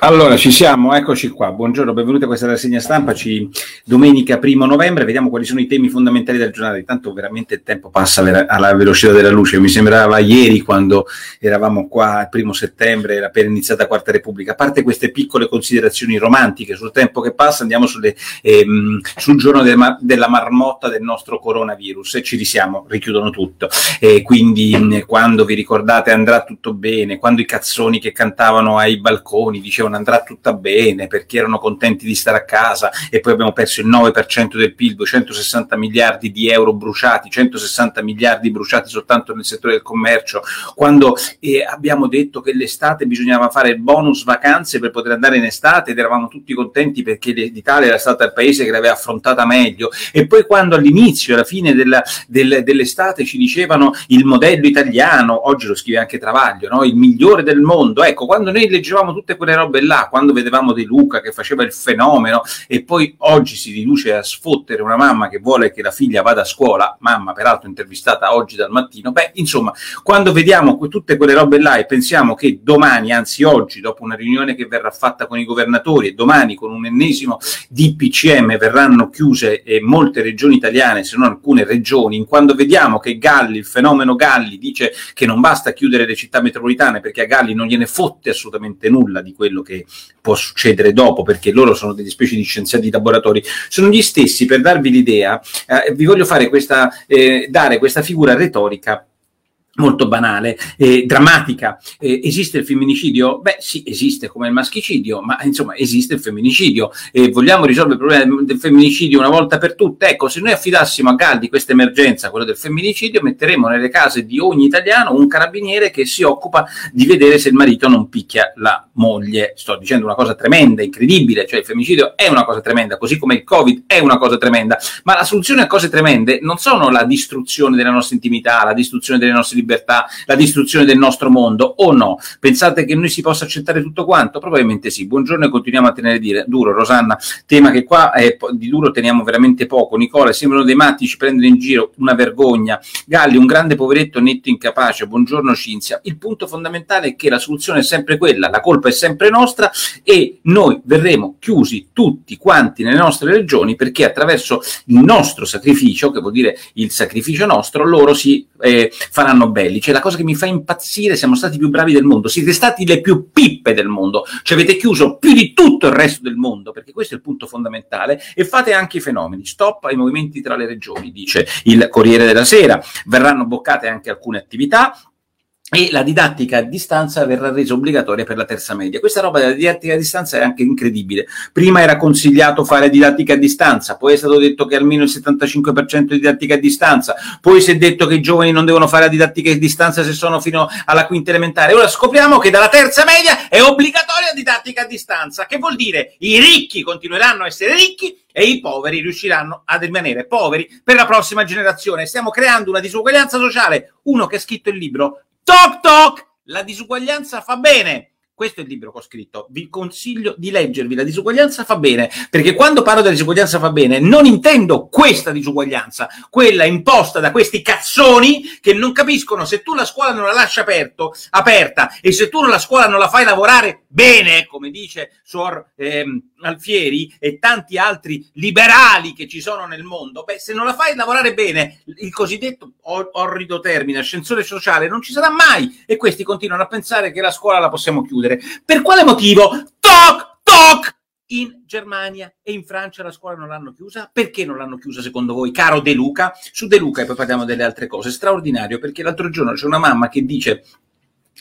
Allora, ci siamo, eccoci qua. Buongiorno, benvenuti a questa rassegna stampa. Ci... Domenica primo novembre, vediamo quali sono i temi fondamentali del giornale. Intanto veramente il tempo passa alla velocità della luce. Mi sembrava ieri quando eravamo qua il primo settembre, era appena iniziata la Quarta Repubblica. A parte queste piccole considerazioni romantiche sul tempo che passa, andiamo sulle, ehm, sul giorno de della marmotta del nostro coronavirus e ci risiamo, richiudono tutto. E quindi quando vi ricordate andrà tutto bene, quando i cazzoni che cantavano ai balconi dicevano dicevano andrà tutta bene perché erano contenti di stare a casa e poi abbiamo perso il 9% del PIL, 260 miliardi di euro bruciati, 160 miliardi bruciati soltanto nel settore del commercio, quando eh, abbiamo detto che l'estate bisognava fare bonus vacanze per poter andare in estate ed eravamo tutti contenti perché l'Italia era stata il paese che l'aveva affrontata meglio e poi quando all'inizio, alla fine della, del, dell'estate ci dicevano il modello italiano, oggi lo scrive anche Travaglio, no? il migliore del mondo, ecco, quando noi leggevamo tutte quelle robe là, quando vedevamo De Luca che faceva il fenomeno e poi oggi si riduce a sfottere una mamma che vuole che la figlia vada a scuola, mamma peraltro intervistata oggi dal mattino, beh insomma, quando vediamo tutte quelle robe là e pensiamo che domani, anzi oggi, dopo una riunione che verrà fatta con i governatori e domani con un ennesimo DPCM verranno chiuse eh, molte regioni italiane, se non alcune regioni, quando vediamo che Galli, il fenomeno Galli, dice che non basta chiudere le città metropolitane perché a Galli non gliene fotte assolutamente nulla di quello che può succedere dopo, perché loro sono delle specie di scienziati di laboratori, sono gli stessi, per darvi l'idea, eh, vi voglio fare questa, eh, dare questa figura retorica molto banale, eh, drammatica. Eh, esiste il femminicidio? Beh, sì, esiste come il maschicidio, ma insomma esiste il femminicidio. Eh, vogliamo risolvere il problema del femminicidio una volta per tutte? Ecco, se noi affidassimo a Galdi questa emergenza, quella del femminicidio, metteremo nelle case di ogni italiano un carabiniere che si occupa di vedere se il marito non picchia la moglie. Sto dicendo una cosa tremenda, incredibile, cioè il femminicidio è una cosa tremenda, così come il Covid è una cosa tremenda, ma la soluzione a cose tremende non sono la distruzione della nostra intimità, la distruzione delle nostre libertà, libertà, la distruzione del nostro mondo o no? Pensate che noi si possa accettare tutto quanto? Probabilmente sì. Buongiorno e continuiamo a tenere dire, duro, Rosanna, tema che qua è, di duro teniamo veramente poco. Nicola, sembrano dei matti, ci prendono in giro, una vergogna. Galli, un grande poveretto netto incapace. Buongiorno Cinzia. Il punto fondamentale è che la soluzione è sempre quella, la colpa è sempre nostra e noi verremo chiusi tutti quanti nelle nostre regioni perché attraverso il nostro sacrificio, che vuol dire il sacrificio nostro, loro si eh, faranno belli. Cioè, la cosa che mi fa impazzire, siamo stati i più bravi del mondo, siete stati le più pippe del mondo, cioè avete chiuso più di tutto il resto del mondo, perché questo è il punto fondamentale, e fate anche i fenomeni. Stop ai movimenti tra le regioni, dice il Corriere della Sera. Verranno boccate anche alcune attività, e la didattica a distanza verrà resa obbligatoria per la terza media. Questa roba della didattica a distanza è anche incredibile. Prima era consigliato fare didattica a distanza, poi è stato detto che almeno il 75% di didattica a distanza, poi si è detto che i giovani non devono fare la didattica a distanza se sono fino alla quinta elementare. Ora scopriamo che dalla terza media è obbligatoria didattica a distanza, che vuol dire i ricchi continueranno a essere ricchi e i poveri riusciranno a rimanere poveri per la prossima generazione. Stiamo creando una disuguaglianza sociale. Uno che ha scritto il libro Toc toc! La disuguaglianza fa bene. Questo è il libro che ho scritto. Vi consiglio di leggervi. La disuguaglianza fa bene, perché quando parlo della disuguaglianza fa bene, non intendo questa disuguaglianza, quella imposta da questi cazzoni che non capiscono se tu la scuola non la lasci aperto, aperta e se tu la scuola non la fai lavorare bene, come dice Suor ehm, Alfieri e tanti altri liberali che ci sono nel mondo, beh, se non la fai lavorare bene, il cosiddetto orrido termine, ascensore sociale, non ci sarà mai. E questi continuano a pensare che la scuola la possiamo chiudere. Per quale motivo? Toc, toc! In Germania e in Francia la scuola non l'hanno chiusa. Perché non l'hanno chiusa secondo voi, caro De Luca? Su De Luca e poi parliamo delle altre cose. Straordinario perché l'altro giorno c'è una mamma che dice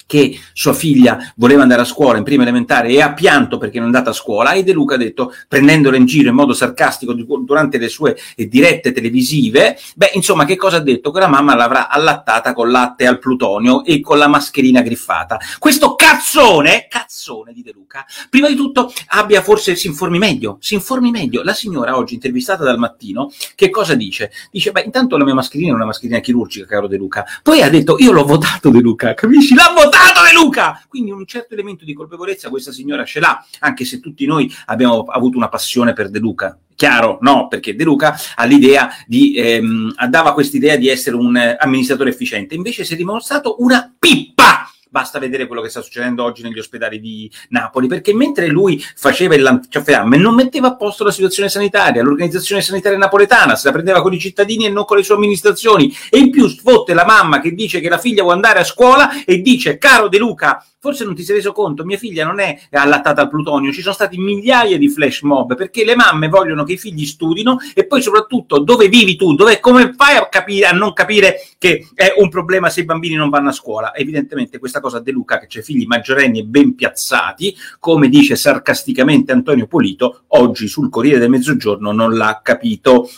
che sua figlia voleva andare a scuola in prima elementare e ha pianto perché non è andata a scuola e De Luca ha detto, prendendola in giro in modo sarcastico durante le sue dirette televisive, beh insomma che cosa ha detto? Che la mamma l'avrà allattata con latte al plutonio e con la mascherina griffata. Questo cazzone, cazzone di De Luca, prima di tutto abbia forse, si informi meglio, si informi meglio. La signora oggi intervistata dal mattino, che cosa dice? Dice, beh intanto la mia mascherina è una mascherina chirurgica, caro De Luca. Poi ha detto, io l'ho votato De Luca, capisci? L'ha votato! Votato De Luca! Quindi un certo elemento di colpevolezza questa signora ce l'ha, anche se tutti noi abbiamo avuto una passione per De Luca. Chiaro? No, perché De Luca ha l'idea di, ehm, dava questa idea di essere un eh, amministratore efficiente, invece si è dimostrato una pippa basta vedere quello che sta succedendo oggi negli ospedali di Napoli, perché mentre lui faceva il lanciafiamme non metteva a posto la situazione sanitaria, l'organizzazione sanitaria napoletana, se la prendeva con i cittadini e non con le sue amministrazioni e in più sfotte la mamma che dice che la figlia vuole andare a scuola e dice caro De Luca forse non ti sei reso conto, mia figlia non è allattata al plutonio, ci sono stati migliaia di flash mob perché le mamme vogliono che i figli studino e poi soprattutto dove vivi tu, dove, come fai a, capire, a non capire che è un problema se i bambini non vanno a scuola? Evidentemente questa cosa De Luca che c'è figli maggiorenni e ben piazzati, come dice sarcasticamente Antonio Polito, oggi sul Corriere del Mezzogiorno non l'ha capito.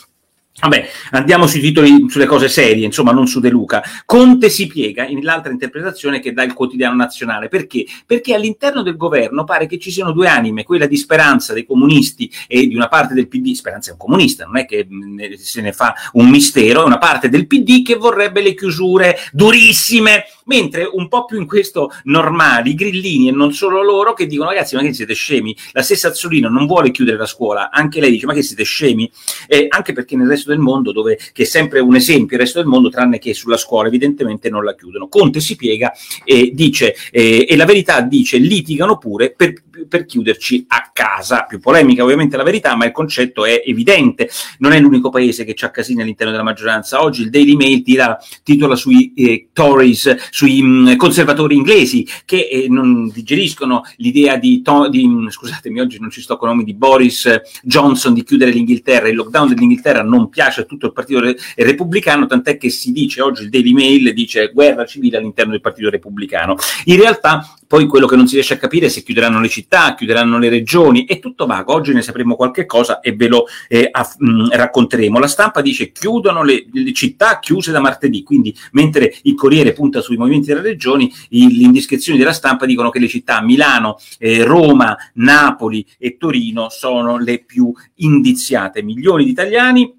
Vabbè, andiamo sui titoli, sulle cose serie, insomma, non su De Luca. Conte si piega in l'altra interpretazione che dà il quotidiano nazionale. Perché? Perché all'interno del governo pare che ci siano due anime, quella di Speranza dei comunisti e di una parte del PD. Speranza è un comunista, non è che se ne fa un mistero, è una parte del PD che vorrebbe le chiusure durissime, mentre un po' più in questo normali, grillini e non solo loro che dicono ragazzi ma che siete scemi? La stessa Azzolino non vuole chiudere la scuola, anche lei dice ma che siete scemi? Eh, anche perché nel resto del mondo, dove, che è sempre un esempio, il resto del mondo, tranne che sulla scuola, evidentemente non la chiudono. Conte si piega e dice, eh, e la verità dice, litigano pure per, per chiuderci a casa. Più polemica ovviamente la verità, ma il concetto è evidente. Non è l'unico paese che ha casini all'interno della maggioranza. Oggi il Daily Mail tira, titola sui eh, Tories, sui mh, conservatori inglesi che eh, non digeriscono l'idea di, to- di, scusatemi, oggi non ci sto con nomi di Boris Johnson di chiudere l'Inghilterra. Il lockdown dell'Inghilterra non piace a tutto il partito re- repubblicano, tant'è che si dice oggi il Daily Mail dice guerra civile all'interno del partito repubblicano. In realtà poi quello che non si riesce a capire è se chiuderanno le città, chiuderanno le regioni, è tutto vago. Oggi ne sapremo qualche cosa e ve lo eh, aff- mh, racconteremo. La stampa dice chiudono le, le, città chiuse da martedì, quindi mentre il Corriere punta sui movimenti delle regioni, le indiscrezioni della stampa dicono che le città Milano, eh, Roma, Napoli e Torino sono le più indiziate. Milioni di italiani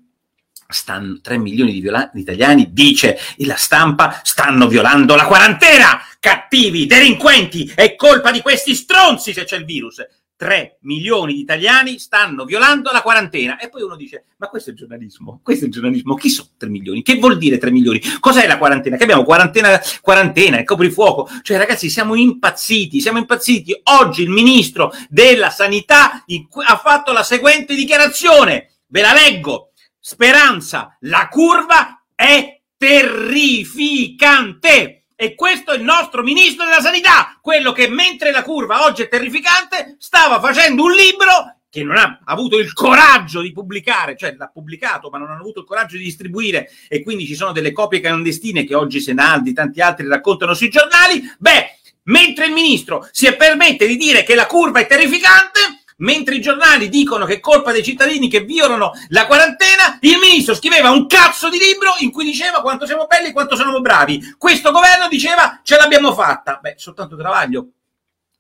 stanno 3 milioni di, viola- italiani, dice la stampa, stanno violando la quarantena. Cattivi, delinquenti, è colpa di questi stronzi se c'è il virus. 3 milioni di italiani stanno violando la quarantena. E poi uno dice: Ma questo è giornalismo? Questo è giornalismo? Chi sono 3 milioni? Che vuol dire 3 milioni? Cos'è la quarantena? Che abbiamo quarantena, quarantena, il coprifuoco. Cioè, ragazzi, siamo impazziti, siamo impazziti. Oggi il ministro della sanità ha fatto la seguente dichiarazione. Ve la leggo Speranza, la curva è terrificante. E questo è il nostro ministro della sanità, quello che mentre la curva oggi è terrificante, stava facendo un libro che non ha avuto il coraggio di pubblicare, cioè l'ha pubblicato, ma non ha avuto il coraggio di distribuire, e quindi ci sono delle copie clandestine che oggi Senaldi e tanti altri raccontano sui giornali. Beh, mentre il ministro si permette di dire che la curva è terrificante, mentre i giornali dicono che è colpa dei cittadini che violano la quarantena, il ministro scriveva un cazzo di libro in cui diceva quanto siamo belli e quanto siamo bravi. Questo governo diceva ce l'abbiamo fatta. Beh, soltanto Travaglio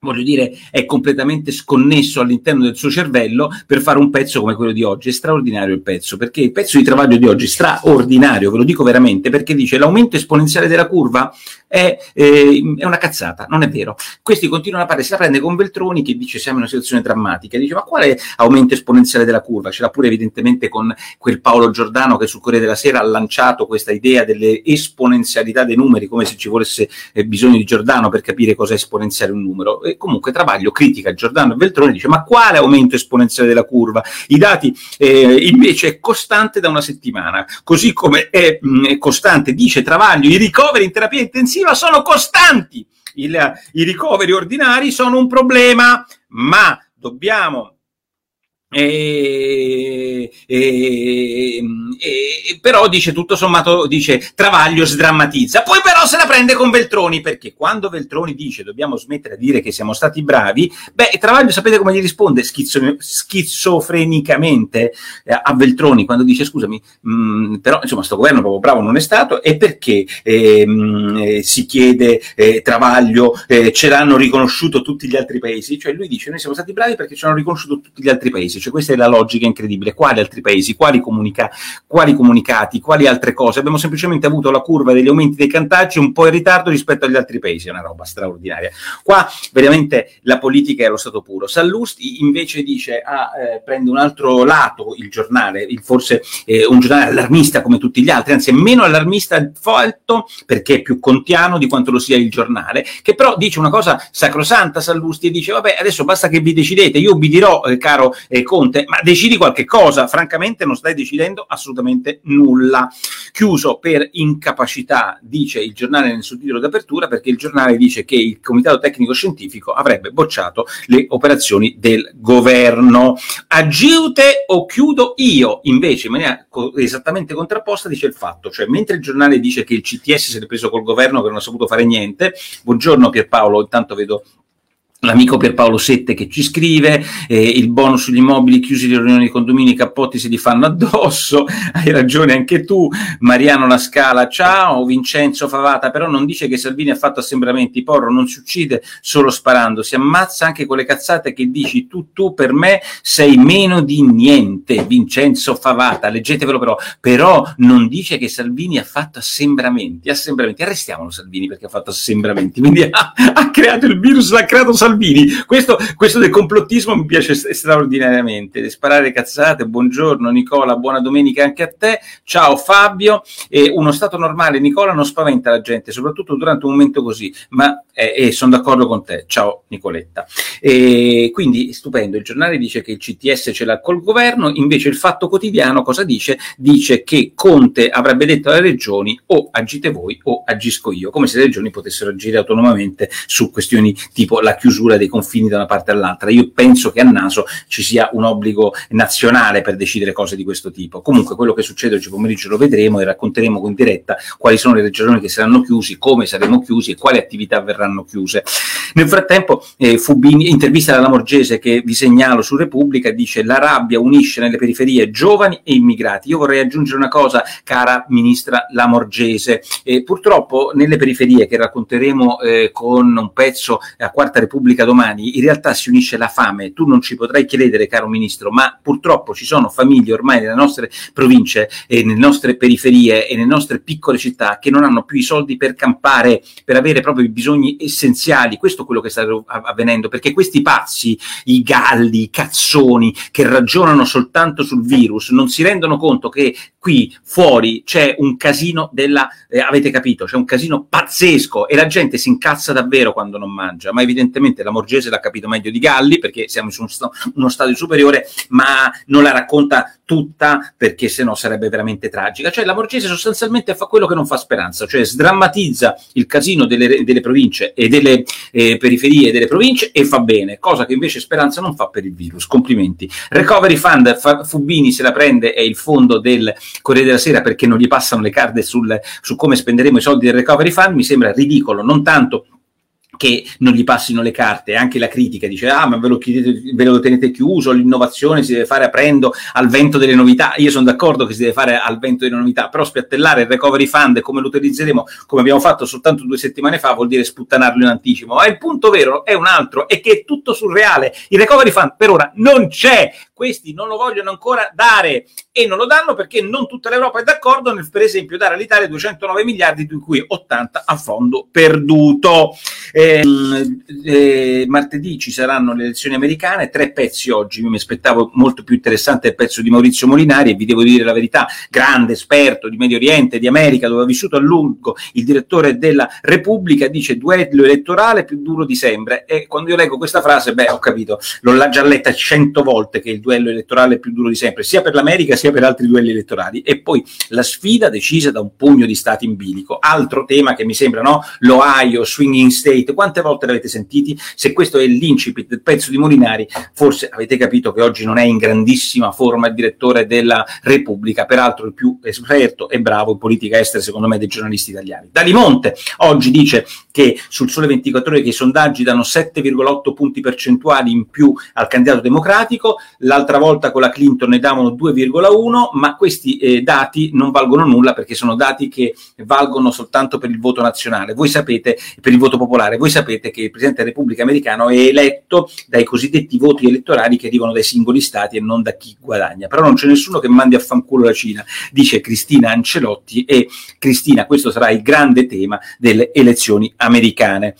voglio dire, è completamente sconnesso all'interno del suo cervello per fare un pezzo come quello di oggi. È straordinario il pezzo, perché il pezzo di travaglio di oggi è straordinario, ve lo dico veramente, perché dice l'aumento esponenziale della curva è, eh, è una cazzata, non è vero. Questi continuano a parlare, si la prende con Veltroni che dice siamo in una situazione drammatica, dice ma quale aumento esponenziale della curva? Ce l'ha pure evidentemente con quel Paolo Giordano che sul Corriere della Sera ha lanciato questa idea delle esponenzialità dei numeri, come se ci volesse eh, bisogno di Giordano per capire cosa è esponenziale un numero e comunque Travaglio critica Giordano e Veltroni, dice ma quale aumento esponenziale della curva? I dati eh, invece è costante da una settimana, così come è, mh, è costante, dice Travaglio, i ricoveri in terapia intensiva sono costanti, Il, i ricoveri ordinari sono un problema, ma dobbiamo e, e, e, però dice tutto sommato dice Travaglio sdrammatizza. Poi però se la prende con Veltroni perché quando Veltroni dice dobbiamo smettere di dire che siamo stati bravi beh Travaglio sapete come gli risponde Schizzo, schizofrenicamente eh, a Veltroni quando dice scusami mh, mm, però insomma sto governo proprio bravo non è stato e perché eh, mh, si chiede eh, Travaglio eh, ce l'hanno riconosciuto tutti gli altri paesi? Cioè lui dice noi siamo stati bravi perché ce l'hanno riconosciuto tutti gli altri paesi paese. Cioè questa è la logica incredibile. Quali altri paesi? Quali, comunica- quali comunicati? Quali altre cose? Abbiamo semplicemente avuto la curva degli aumenti dei cantaggi un po' in ritardo rispetto agli altri paesi, è una roba straordinaria. Qua veramente la politica è allo stato puro. Sallusti invece dice, ah, eh, prende un altro lato il giornale, il, forse eh, un giornale allarmista come tutti gli altri, anzi è meno allarmista folto perché è più contiano di quanto lo sia il giornale, che però dice una cosa sacrosanta Sallusti e dice, vabbè, adesso basta che vi decidete, io ubbidirò, eh, caro eh, Conte, ma decidi qualche cosa, francamente non stai decidendo assolutamente nulla. Chiuso per incapacità, dice il giornale nel suo titolo d'apertura, perché il giornale dice che il Comitato Tecnico Scientifico avrebbe bocciato le operazioni del governo. Agiute o chiudo io? Invece, in maniera esattamente contrapposta, dice il fatto, cioè mentre il giornale dice che il CTS si è preso col governo che non ha saputo fare niente, buongiorno Pierpaolo, intanto vedo L'amico Pierpaolo Sette che ci scrive, eh, il bonus sugli immobili chiusi le riunioni di condomini, i cappotti se li fanno addosso, hai ragione anche tu, Mariano La Scala, ciao, Vincenzo Favata, però non dice che Salvini ha fatto assembramenti, Porro non si uccide solo sparando, si ammazza anche con le cazzate che dici tu, tu per me sei meno di niente, Vincenzo Favata, leggetevelo però, però non dice che Salvini ha fatto assembramenti, assembramenti, arrestiamolo Salvini perché ha fatto assembramenti, quindi ha, ha creato il virus, l'ha creato Salvini, Salvini. Questo, questo del complottismo mi piace straordinariamente. Sparare cazzate, buongiorno Nicola, buona domenica anche a te. Ciao Fabio. Eh, uno stato normale, Nicola, non spaventa la gente, soprattutto durante un momento così, ma eh, eh, sono d'accordo con te. Ciao Nicoletta. Quindi stupendo, il giornale dice che il CTS ce l'ha col governo, invece il Fatto Quotidiano cosa dice? Dice che Conte avrebbe detto alle regioni o agite voi o agisco io, come se le regioni potessero agire autonomamente su questioni tipo la chiusura chiusura dei confini da una parte all'altra. Io penso che a naso ci sia un obbligo nazionale per decidere cose di questo tipo. Comunque quello che succede oggi pomeriggio lo vedremo e racconteremo in diretta quali sono le regioni che saranno chiusi, come saremo chiusi e quali attività verranno chiuse. Nel frattempo eh, Fubini, intervista alla Lamorgese che vi segnalo su Repubblica, dice la rabbia unisce nelle periferie giovani e immigrati. Io vorrei aggiungere una cosa, cara ministra Lamorgese. Eh, purtroppo nelle periferie che racconteremo eh, con un pezzo a Quarta Repubblica domani in realtà si unisce la fame. Tu non ci potrai chiedere, caro ministro, ma purtroppo ci sono famiglie ormai nelle nostre province e nelle nostre periferie e nelle nostre piccole città che non hanno più i soldi per campare, per avere proprio i bisogni essenziali. Questo è quello che sta avvenendo, perché questi pazzi, i galli, i cazzoni che ragionano soltanto sul virus, non si rendono conto che qui fuori c'è un casino della, eh, avete capito, c'è un casino pazzesco e la gente si incazza davvero quando non mangia, ma evidentemente la Morgese l'ha capito meglio di Galli perché siamo su uno, stadio superiore, ma non la racconta tutta perché sennò sarebbe veramente tragica. Cioè la Morgese sostanzialmente fa quello che non fa speranza, cioè sdrammatizza il casino delle, delle province e delle eh, periferie delle province e fa bene, cosa che invece Speranza non fa per il virus. Complimenti. Recovery Fund, Fubini se la prende, è il fondo del Corriere della Sera perché non gli passano le carte sul, su come spenderemo i soldi del Recovery Fund, mi sembra ridicolo, non tanto che non gli passino le carte, anche la critica dice ah ma ve lo, chiedete, ve lo tenete chiuso, l'innovazione si deve fare aprendo al vento delle novità, io sono d'accordo che si deve fare al vento delle novità, però spiattellare il recovery fund come lo utilizzeremo, come abbiamo fatto soltanto due settimane fa, vuol dire sputtanarlo in anticipo, ma il punto vero è un altro, è che è tutto surreale, il recovery fund per ora non c'è, questi non lo vogliono ancora dare e non lo danno perché non tutta l'Europa è d'accordo nel per esempio dare all'Italia 209 miliardi di cui 80 a fondo perduto. Eh, eh, martedì ci saranno le elezioni americane, tre pezzi oggi, mi aspettavo molto più interessante il pezzo di Maurizio Molinari e vi devo dire la verità, grande esperto di Medio Oriente, di America, dove ha vissuto a lungo, il direttore della Repubblica dice duello elettorale più duro di sempre e quando io leggo questa frase, beh ho capito, l'ho già letta cento volte che il duello elettorale più duro di sempre, sia per l'America sia per altri duelli elettorali e poi la sfida decisa da un pugno di stati in bilico, altro tema che mi sembra, no? L'Ohio, swinging state, quante volte l'avete sentiti? Se questo è l'incipit del pezzo di Molinari, forse avete capito che oggi non è in grandissima forma il direttore della Repubblica, peraltro il più esperto e bravo in politica estera, secondo me, dei giornalisti italiani. Dali Monte oggi dice che sul Sole 24 Ore che i sondaggi danno 7,8 punti percentuali in più al candidato democratico, l'altra volta con la Clinton ne davano 2,1, ma questi eh, dati non valgono nulla perché sono dati che valgono soltanto per il voto nazionale. Voi sapete, per il voto popolare, voi sapete che il Presidente della Repubblica americano è eletto dai cosiddetti voti elettorali che arrivano dai singoli stati e non da chi guadagna. Però non c'è nessuno che mandi a fanculo la Cina, dice Cristina Ancelotti e Cristina, questo sarà il grande tema delle elezioni americane americane.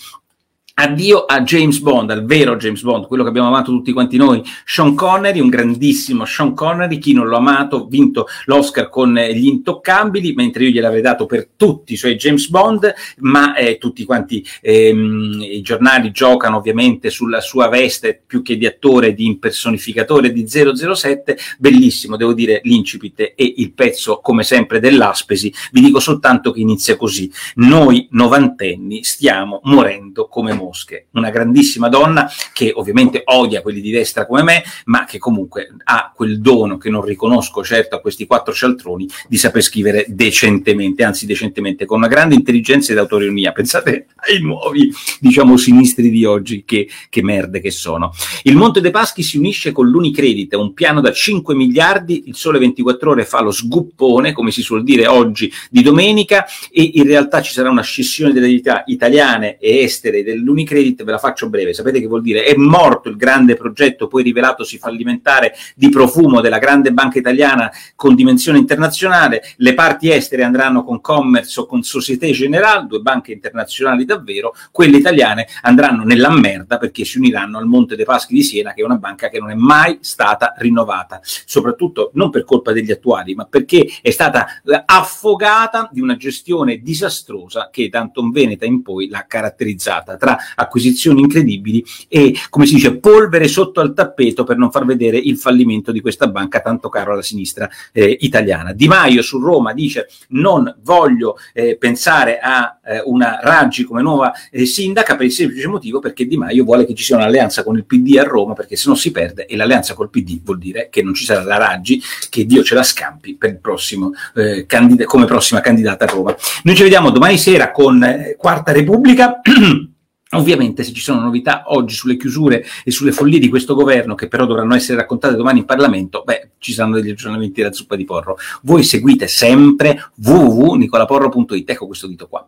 Addio a James Bond, al vero James Bond, quello che abbiamo amato tutti quanti noi, Sean Connery, un grandissimo Sean Connery, chi non l'ha amato, vinto l'Oscar con Gli Intoccabili, mentre io gliel'avrei dato per tutti i suoi James Bond, ma eh, tutti quanti ehm, i giornali giocano ovviamente sulla sua veste più che di attore, di impersonificatore di 007, bellissimo, devo dire, l'incipit e il pezzo come sempre dell'Aspesi, vi dico soltanto che inizia così, noi novantenni stiamo morendo come morti mosche, una grandissima donna che ovviamente odia quelli di destra come me, ma che comunque ha quel dono che non riconosco certo a questi quattro cialtroni di saper scrivere decentemente, anzi decentemente, con una grande intelligenza ed autoironia. Pensate ai nuovi, diciamo, sinistri di oggi, che, che merde che sono. Il Monte dei Paschi si unisce con l'Unicredit, un piano da 5 miliardi, il Sole 24 Ore fa lo sguppone, come si suol dire oggi, di domenica, e in realtà ci sarà una scissione delle italiane e estere dell'Unicredit Unicredit, ve la faccio breve, sapete che vuol dire? È morto il grande progetto poi rivelatosi fallimentare di profumo della grande banca italiana con dimensione internazionale, le parti estere andranno con Commerce o con Societe Generale, due banche internazionali davvero, quelle italiane andranno nella merda perché si uniranno al Monte dei Paschi di Siena, che è una banca che non è mai stata rinnovata, soprattutto non per colpa degli attuali, ma perché è stata affogata di una gestione disastrosa che da Anton Veneta in poi l'ha caratterizzata. Tra acquisizioni incredibili e, come si dice, polvere sotto al tappeto per non far vedere il fallimento di questa banca tanto caro alla sinistra eh, italiana. Di Maio su Roma dice non voglio eh, pensare a eh, una Raggi come nuova eh, sindaca per il semplice motivo perché Di Maio vuole che ci sia un'alleanza con il PD a Roma perché se no si perde e l'alleanza col PD vuol dire che non ci sarà la Raggi, che Dio ce la scampi per il prossimo, eh, candida- come prossima candidata a Roma. Noi ci vediamo domani sera con eh, Quarta Repubblica. Ovviamente se ci sono novità oggi sulle chiusure e sulle follie di questo governo, che però dovranno essere raccontate domani in Parlamento, beh, ci saranno degli aggiornamenti da zuppa di porro. Voi seguite sempre www.nicolaporro.it, ecco questo dito qua.